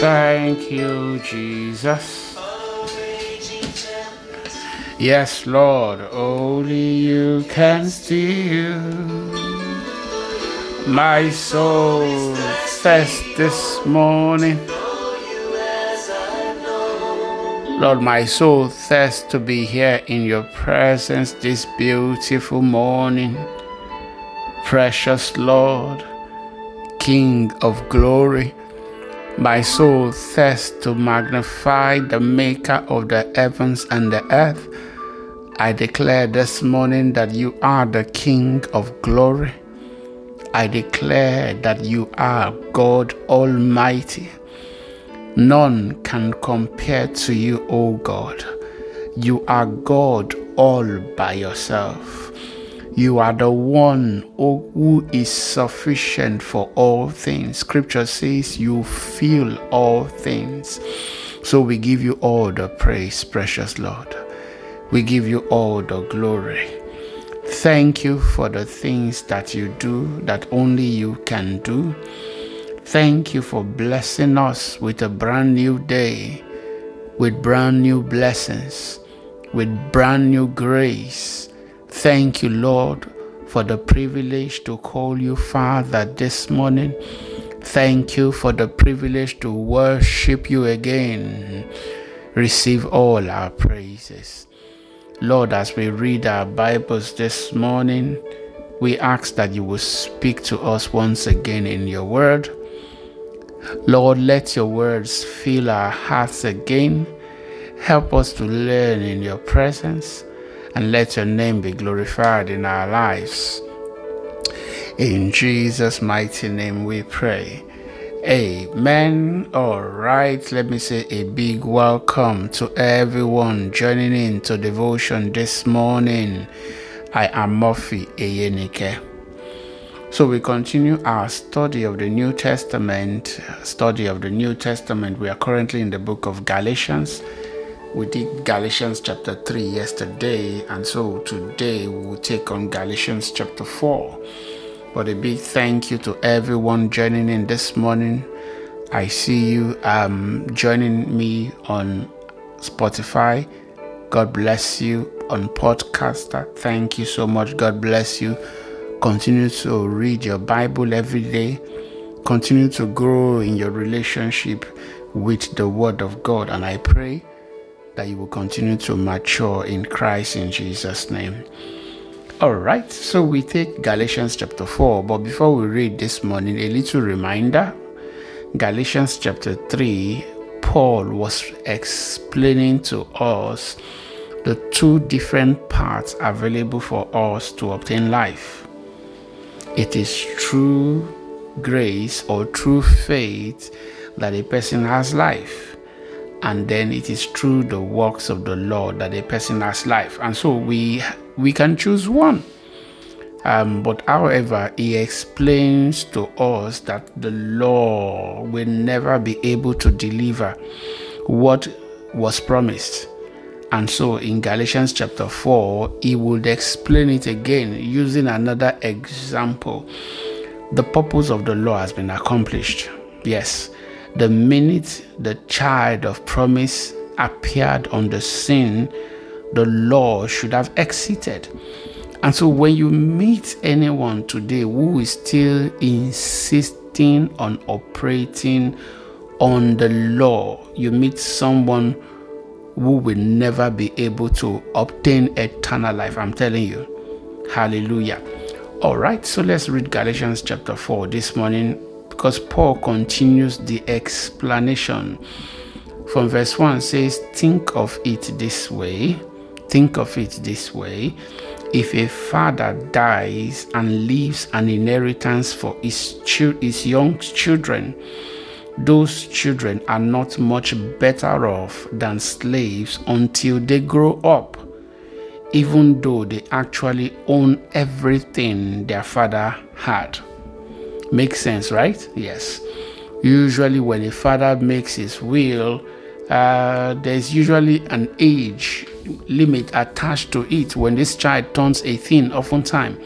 Thank you, Jesus. Yes, Lord, only you can steal my soul thirst this morning. Lord, my soul thirsts to be here in your presence this beautiful morning. Precious Lord, King of glory, my soul thirsts to magnify the Maker of the heavens and the earth. I declare this morning that you are the King of glory. I declare that you are God Almighty. None can compare to you, O God. You are God all by yourself. You are the one who is sufficient for all things. Scripture says you fill all things. So we give you all the praise, precious Lord. We give you all the glory. Thank you for the things that you do that only you can do. Thank you for blessing us with a brand new day, with brand new blessings, with brand new grace. Thank you, Lord, for the privilege to call you Father this morning. Thank you for the privilege to worship you again. Receive all our praises. Lord, as we read our Bibles this morning, we ask that you will speak to us once again in your word. Lord, let your words fill our hearts again. Help us to learn in your presence and let your name be glorified in our lives. In Jesus' mighty name we pray. Amen. All right, let me say a big welcome to everyone joining in to devotion this morning. I am Murphy Eyenike. So we continue our study of the New Testament, study of the New Testament. We are currently in the book of Galatians. We did Galatians chapter 3 yesterday, and so today we will take on Galatians chapter 4. But a big thank you to everyone joining in this morning. I see you um, joining me on Spotify. God bless you on Podcaster. Thank you so much. God bless you Continue to read your Bible every day. Continue to grow in your relationship with the Word of God. And I pray that you will continue to mature in Christ in Jesus' name. All right, so we take Galatians chapter 4, but before we read this morning, a little reminder Galatians chapter 3, Paul was explaining to us the two different paths available for us to obtain life. It is true grace or true faith that a person has life. And then it is through the works of the Lord that a person has life. And so we we can choose one. Um, but however, he explains to us that the law will never be able to deliver what was promised. And so in Galatians chapter 4, he would explain it again using another example. The purpose of the law has been accomplished. Yes, the minute the child of promise appeared on the scene, the law should have exited. And so when you meet anyone today who is still insisting on operating on the law, you meet someone who will never be able to obtain eternal life. I'm telling you. Hallelujah. All right, so let's read Galatians chapter 4 this morning because Paul continues the explanation. From verse 1 says, Think of it this way. Think of it this way. If a father dies and leaves an inheritance for his, his young children, those children are not much better off than slaves until they grow up, even though they actually own everything their father had. Makes sense, right? Yes. Usually, when a father makes his will, uh, there's usually an age limit attached to it when this child turns 18, oftentimes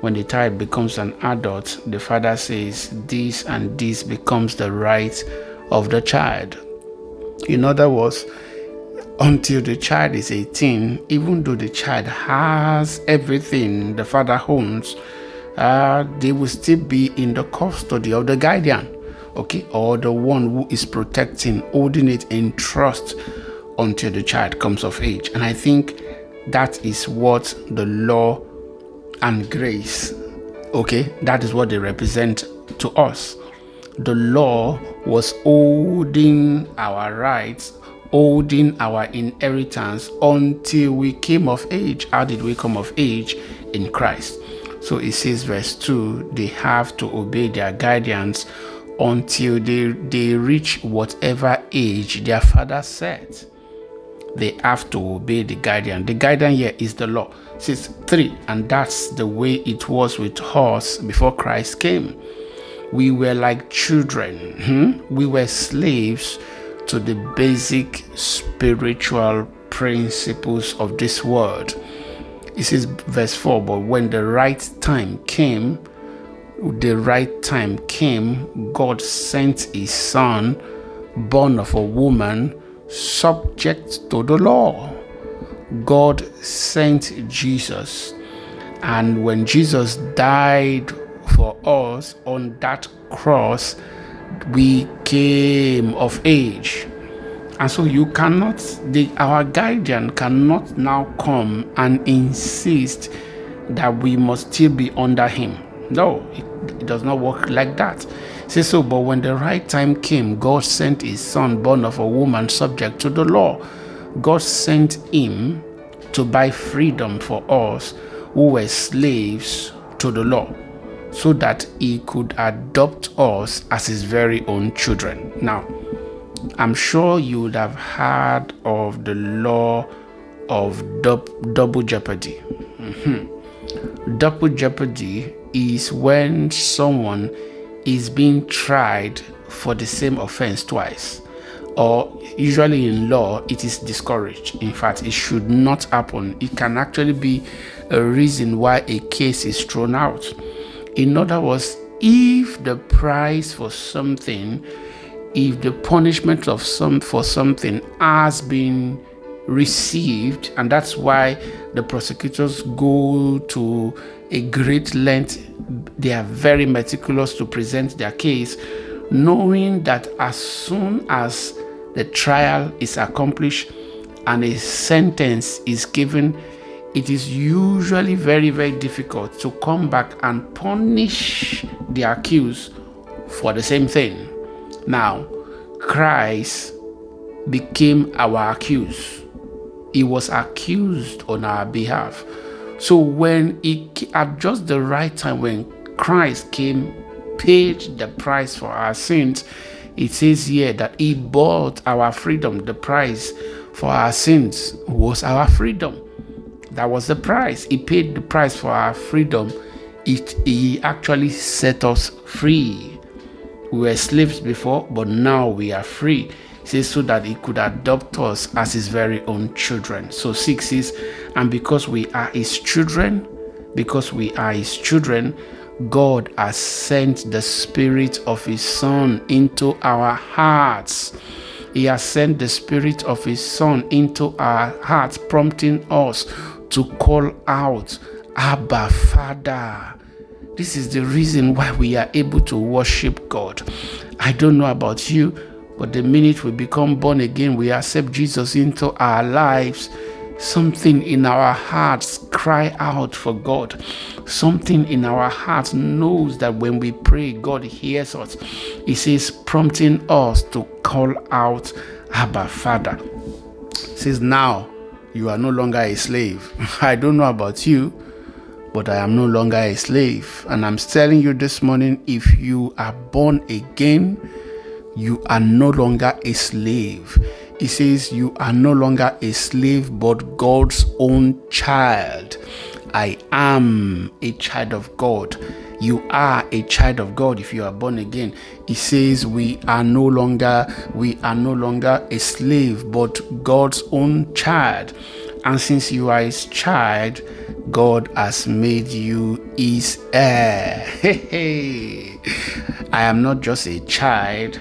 when the child becomes an adult, the father says this and this becomes the right of the child. In other words, until the child is 18, even though the child has everything the father owns, uh, they will still be in the custody of the guardian, okay, or the one who is protecting, holding it in trust until the child comes of age. And I think that is what the law and grace, okay, that is what they represent to us. The law was holding our rights holding our inheritance until we came of age. How did we come of age? In Christ. So it says, verse 2 they have to obey their guardians until they, they reach whatever age their father set. They have to obey the guardian. The guardian here is the law. Says 3, and that's the way it was with us before Christ came. We were like children, hmm? we were slaves to the basic spiritual principles of this world. It says, verse 4 But when the right time came, the right time came, God sent his son, born of a woman, subject to the law. God sent Jesus. And when Jesus died for us on that cross, we came of age. And so you cannot, the, our guardian cannot now come and insist that we must still be under him. No, it, it does not work like that. Say so, but when the right time came, God sent his son, born of a woman, subject to the law. God sent him to buy freedom for us who were slaves to the law so that he could adopt us as his very own children. Now, I'm sure you would have heard of the law of double jeopardy. Mm-hmm. Double jeopardy is when someone is being tried for the same offense twice. Or usually in law, it is discouraged. In fact, it should not happen. It can actually be a reason why a case is thrown out. In other words, if the price for something, if the punishment of some for something has been received, and that's why the prosecutors go to a great length, they are very meticulous to present their case, knowing that as soon as the trial is accomplished and a sentence is given, it is usually very, very difficult to come back and punish the accused for the same thing. Now, Christ became our accused. He was accused on our behalf. So when he at just the right time when Christ came, paid the price for our sins, it says here that he bought our freedom. The price for our sins was our freedom. That was the price. He paid the price for our freedom. It, he actually set us free. We were slaves before, but now we are free. Says so that he could adopt us as his very own children. So six is, and because we are his children, because we are his children, God has sent the spirit of his son into our hearts. He has sent the spirit of his son into our hearts, prompting us to call out, Abba, Father. This is the reason why we are able to worship God. I don't know about you, but the minute we become born again, we accept Jesus into our lives. Something in our hearts cry out for God. Something in our hearts knows that when we pray, God hears us. He says, prompting us to call out, Abba, Father. He says, now you are no longer a slave. I don't know about you, but I am no longer a slave. And I'm telling you this morning if you are born again, you are no longer a slave. He says, You are no longer a slave, but God's own child. I am a child of God. You are a child of God if you are born again. He says we are no longer we are no longer a slave but God's own child. And since you are his child, God has made you his heir. I am not just a child,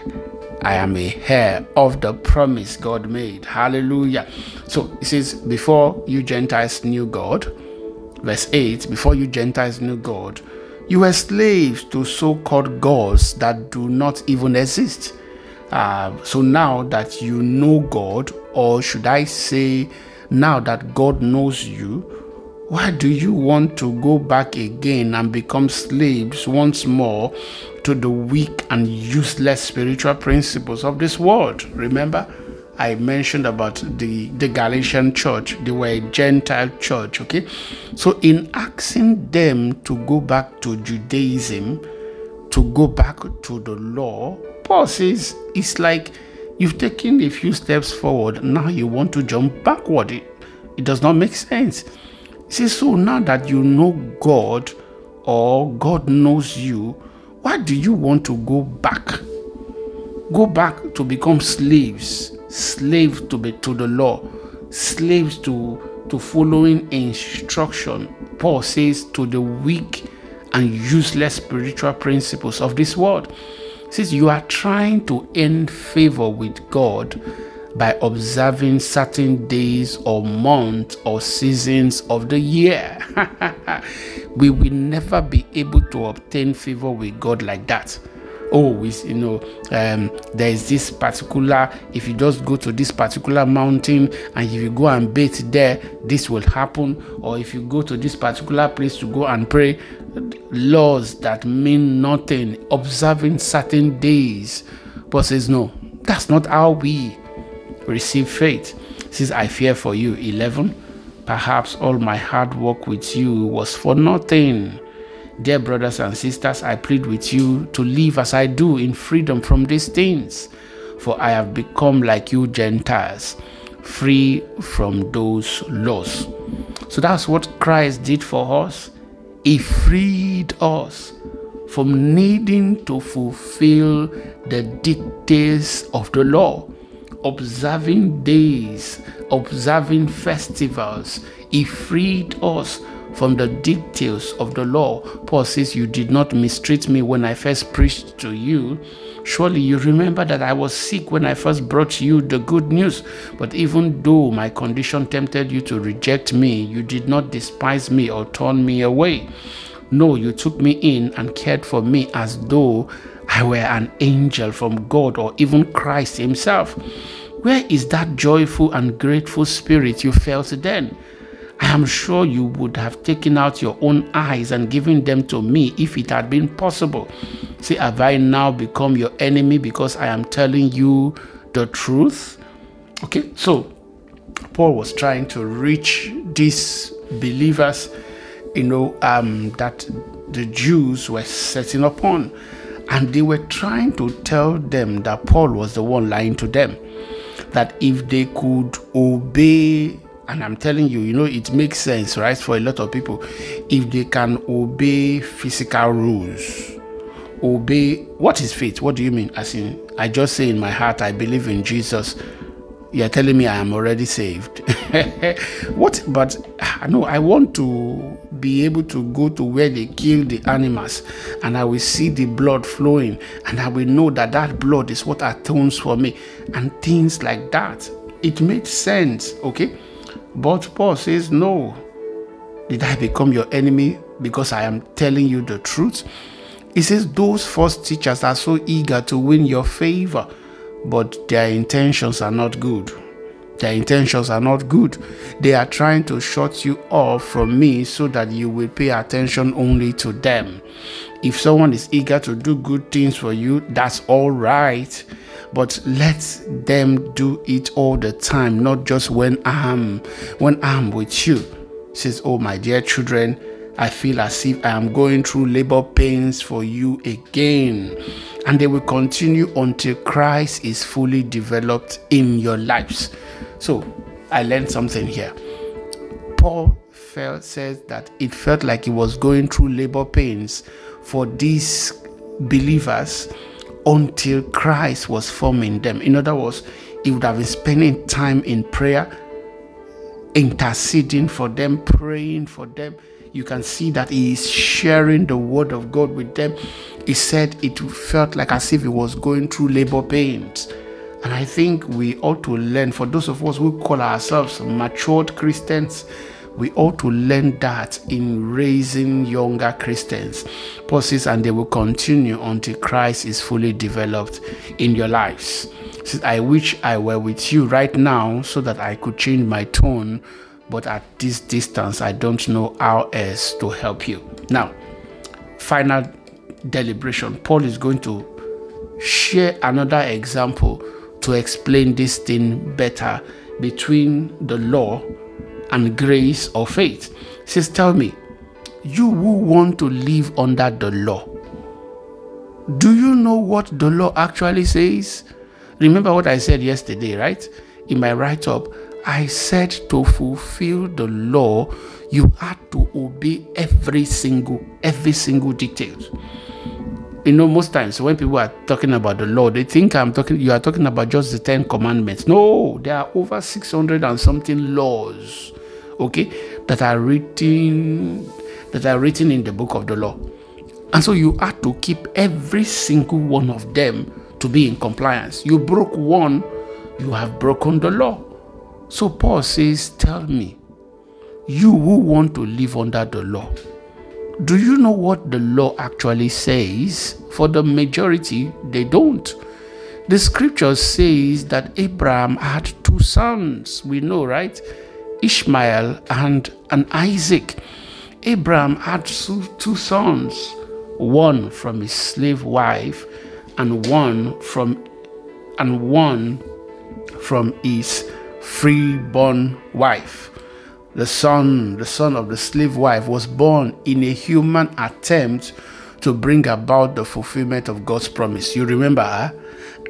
I am a heir of the promise God made. Hallelujah. So it says, Before you Gentiles knew God, verse 8, before you Gentiles knew God, you were slaves to so called gods that do not even exist. Uh, so now that you know God, or should I say, now that God knows you, why do you want to go back again and become slaves once more to the weak and useless spiritual principles of this world? Remember, I mentioned about the, the Galatian church, they were a Gentile church, okay? So, in asking them to go back to Judaism, to go back to the law, Paul says it's like you've taken a few steps forward, now you want to jump backward. It, it does not make sense. Says, So now that you know God or God knows you, why do you want to go back? Go back to become slaves, slaves to be to the law, slaves to to following instruction. Paul says to the weak and useless spiritual principles of this world. Since you are trying to earn favor with God by observing certain days or months or seasons of the year, we will never be able to obtain favor with God like that oh you know um, there is this particular if you just go to this particular mountain and if you go and bathe there this will happen. Or if you go to this particular place to go and pray laws that mean nothing observing certain days. But says no that's not how we receive faith. Says i fear for you. 11 perhaps all my hard work with you was for nothing Dear brothers and sisters, I plead with you to live as I do in freedom from these things, for I have become like you Gentiles, free from those laws. So that's what Christ did for us. He freed us from needing to fulfill the dictates of the law, observing days, observing festivals. He freed us from the details of the law. Paul says, You did not mistreat me when I first preached to you. Surely you remember that I was sick when I first brought you the good news. But even though my condition tempted you to reject me, you did not despise me or turn me away. No, you took me in and cared for me as though I were an angel from God or even Christ Himself. Where is that joyful and grateful spirit you felt then? I am sure you would have taken out your own eyes and given them to me if it had been possible. See, have I now become your enemy because I am telling you the truth? Okay, so Paul was trying to reach these believers, you know, um, that the Jews were setting upon. And they were trying to tell them that Paul was the one lying to them. That if they could obey and I'm telling you, you know, it makes sense, right, for a lot of people if they can obey physical rules. Obey what is faith? What do you mean? As in, I just say in my heart, I believe in Jesus. You're telling me I am already saved. what? But ah, I know I want to be able to go to where they kill the animals and I will see the blood flowing and I will know that that blood is what atones for me and things like that. It makes sense, okay? But Paul says, No. Did I become your enemy because I am telling you the truth? He says, Those false teachers are so eager to win your favor, but their intentions are not good. Their intentions are not good. They are trying to shut you off from me so that you will pay attention only to them. If someone is eager to do good things for you, that's all right but let them do it all the time, not just when I'm when I'm with you. Says, Oh my dear children, I feel as if I am going through labor pains for you again. And they will continue until Christ is fully developed in your lives. So I learned something here. Paul felt says that it felt like he was going through labor pains for these believers until Christ was forming them. In other words, he would have been spending time in prayer, interceding for them, praying for them. You can see that he is sharing the word of God with them. he said it felt like as if he was going through labor pains. And I think we ought to learn, for those of us who call ourselves matured Christians, we ought to learn that in raising younger Christians. Says, and they will continue until Christ is fully developed in your lives. Says, I wish I were with you right now so that I could change my tone, but at this distance, I don't know how else to help you. Now, final deliberation. Paul is going to share another example to explain this thing better between the law and grace or faith. Says, Tell me, you who want to live under the law, do you know what the law actually says? Remember what I said yesterday, right? In my write up, I said to fulfill the law, you had to obey every single, every single detail you know, most times when people are talking about the law, they think I'm talking, you are talking about just the Ten Commandments. No, there are over 600 and something laws, okay, that are written, that are written in the book of the law. And so you have to keep every single one of them to be in compliance. You broke one, you have broken the law. So Paul says, Tell me, you who want to live under the law, do you know what the law actually says? For the majority, they don't. The scripture says that Abraham had two sons. We know, right? Ishmael and, and Isaac. Abraham had two, two sons, one from his slave wife and one from and one from his freeborn wife the son, the son of the slave wife, was born in a human attempt to bring about the fulfillment of God's promise. You remember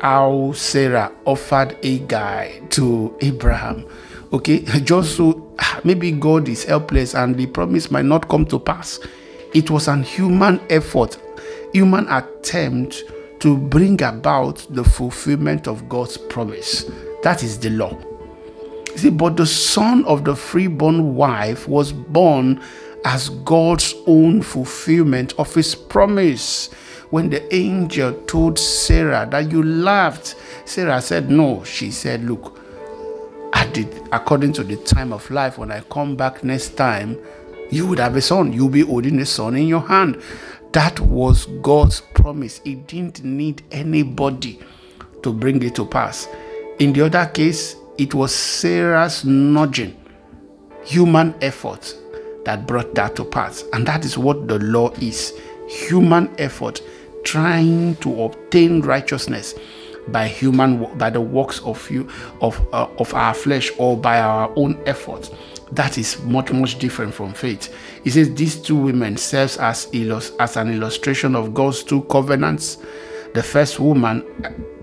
how Sarah offered a guy to Abraham. Okay, just so maybe God is helpless and the promise might not come to pass. It was an human effort, human attempt to bring about the fulfillment of God's promise. That is the law. See, but the son of the freeborn wife was born as God's own fulfillment of his promise. When the angel told Sarah that you laughed, Sarah said, No. She said, Look, I did according to the time of life, when I come back next time, you would have a son. You'll be holding a son in your hand. That was God's promise. He didn't need anybody to bring it to pass. In the other case, it was Sarah's nudging, human effort that brought that to pass. And that is what the law is human effort trying to obtain righteousness by human by the works of you of uh, of our flesh or by our own effort. That is much much different from faith. He says these two women serves as as an illustration of god's two covenants. The first woman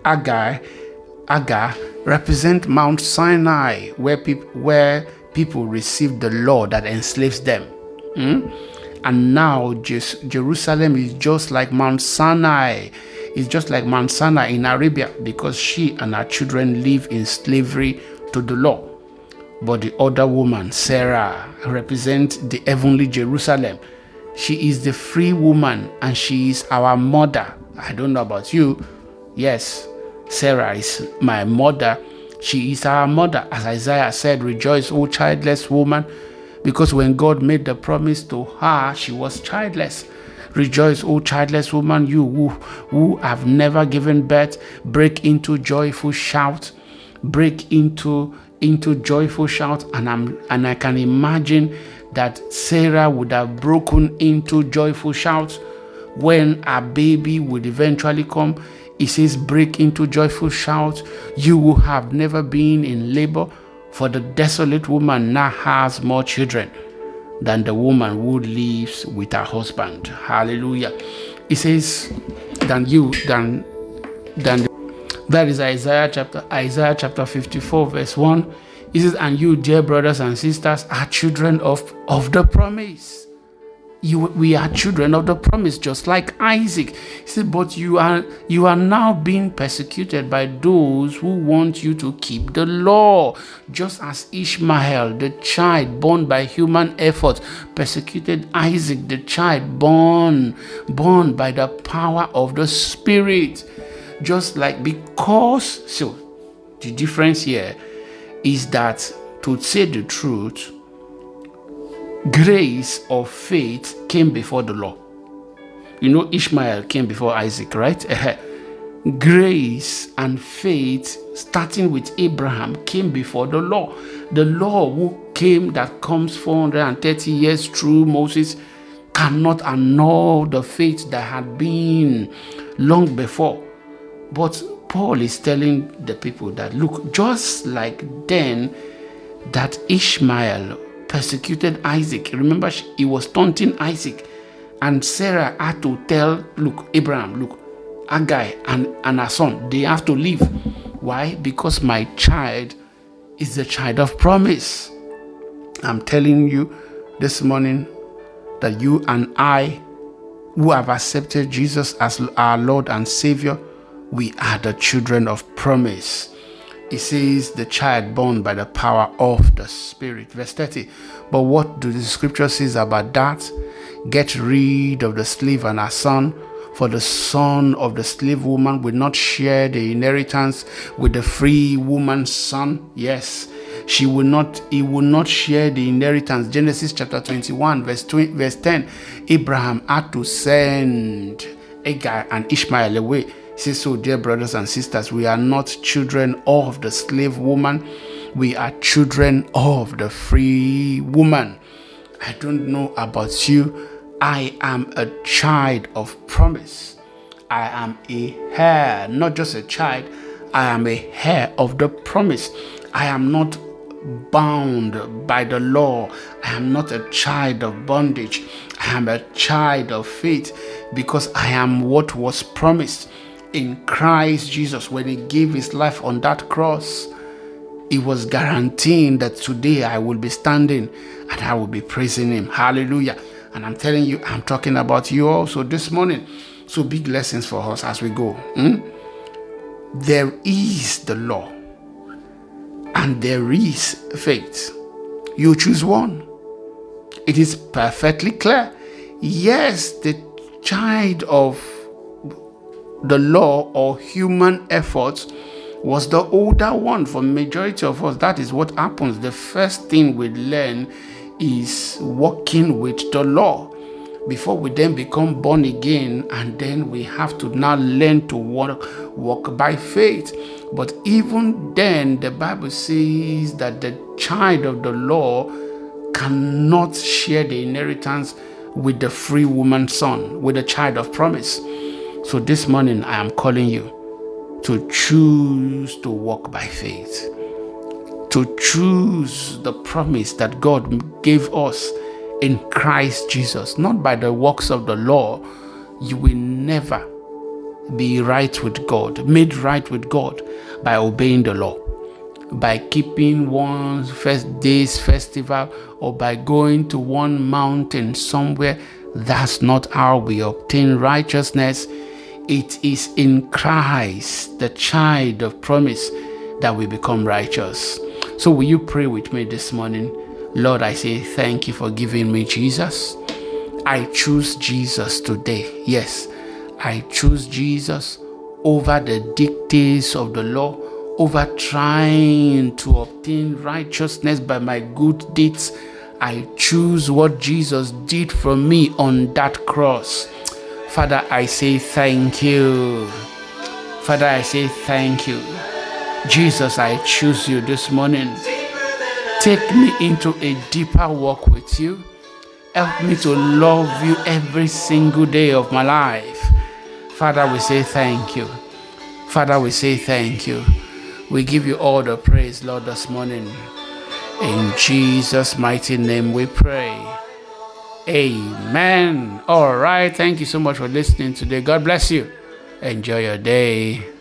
agar agar represent Mount Sinai, where, people where people received the law that enslaves them. Mm? And now Jerusalem is just like Mount Sinai. It's just like Mount Sinai in Arabia because she and her children live in slavery to the law. But the other woman, Sarah, represents the heavenly Jerusalem. She is the free woman and she is our mother. I don't know about you. Yes, Sarah is my mother. She is our mother. As Isaiah said, Rejoice, O childless woman, because when God made the promise to her, she was childless. Rejoice, O childless woman, you who, who have never given birth, break into joyful shout. Break into into joyful shout. And I'm and I can imagine that Sarah would have broken into joyful shouts when a baby would eventually come it says, Break into joyful shouts, you who have never been in labor, for the desolate woman now has more children than the woman who lives with her husband. Hallelujah. He says, Than you, than than the, that is Isaiah chapter Isaiah chapter 54, verse 1. It says, And you, dear brothers and sisters, are children of, of the promise. You, we are children of the promise, just like Isaac. He said, but you are you are now being persecuted by those who want you to keep the law, just as Ishmael, the child born by human effort, persecuted Isaac, the child born born by the power of the Spirit. Just like because so, the difference here is that to say the truth grace or faith came before the law. You know, Ishmael came before Isaac, right? grace and faith, starting with Abraham, came before the law. The law who came that comes 430 years through Moses cannot annul the faith that had been long before. But Paul is telling the people that look, just like then that Ishmael persecuted Isaac. Remember, he was taunting Isaac. And Sarah had to tell, look, Abraham, look, Agar and, and her son, they have to leave. Why? Because my child is the child of promise. I'm telling you this morning that you and I, who have accepted Jesus as our Lord and Savior, we are the children of promise. It says, the child born by the power of the Spirit. Verse 30. But what do the scripture says about that? Get rid of the slave and her son, for the son of the slave woman will not share the inheritance with the free woman's son. Yes, she will not, he will not share the inheritance. Genesis chapter 21, verse 20, verse 10. Abraham had to send Agar and Ishmael away he says, So, dear brothers and sisters, we are not children of the slave woman, we are children of the free woman. I don't know about you. I am a child of promise. I am a heir, not just a child, I am a heir of the promise. I am not bound by the law. I am not a child of bondage. I am a child of faith because I am what was promised in Christ Jesus, when He gave His life on that cross, He was guaranteeing that today I will be standing and I will be praising Him. Hallelujah. And I'm telling you, I'm talking about you also this morning. So, big lessons for us as we go. Hmm? There is the law and there is faith. You choose one. It is perfectly clear. Yes, the child of the law or human efforts was the older one for majority of us. That is what happens. The first thing we learn is working with the law. Before we then become born again and then we have to now learn to walk walk by faith. But even then the bible says that the child of the law cannot share the inheritance with the free woman son with the child of promise so this morning, I am calling you to choose to walk by faith, to choose the promise that God gave us in Christ Jesus, not by the works of the law. You will never be right with God, made right with God by obeying the law, by keeping one first day's festival, or by going to one mountain somewhere. That's not how we obtain righteousness it is in Christ, the child of promise, that we become righteous. So, will you pray with me this morning? Lord, I say thank you for giving me Jesus. I choose Jesus today. Yes, I choose Jesus over the dictates of the law, over trying to obtain righteousness by my good deeds. I choose what Jesus did for me on that cross. Father, I say thank you. Father, I say thank you. Jesus, I choose you this morning. Take me into a deeper walk with you. Help me to love you every single day of my life. Father, we say thank you. Father, we say thank you. We give you all the praise, Lord, this morning. In Jesus' mighty name we pray. Amen. All right. Thank you so much for listening today. God bless you. Enjoy your day.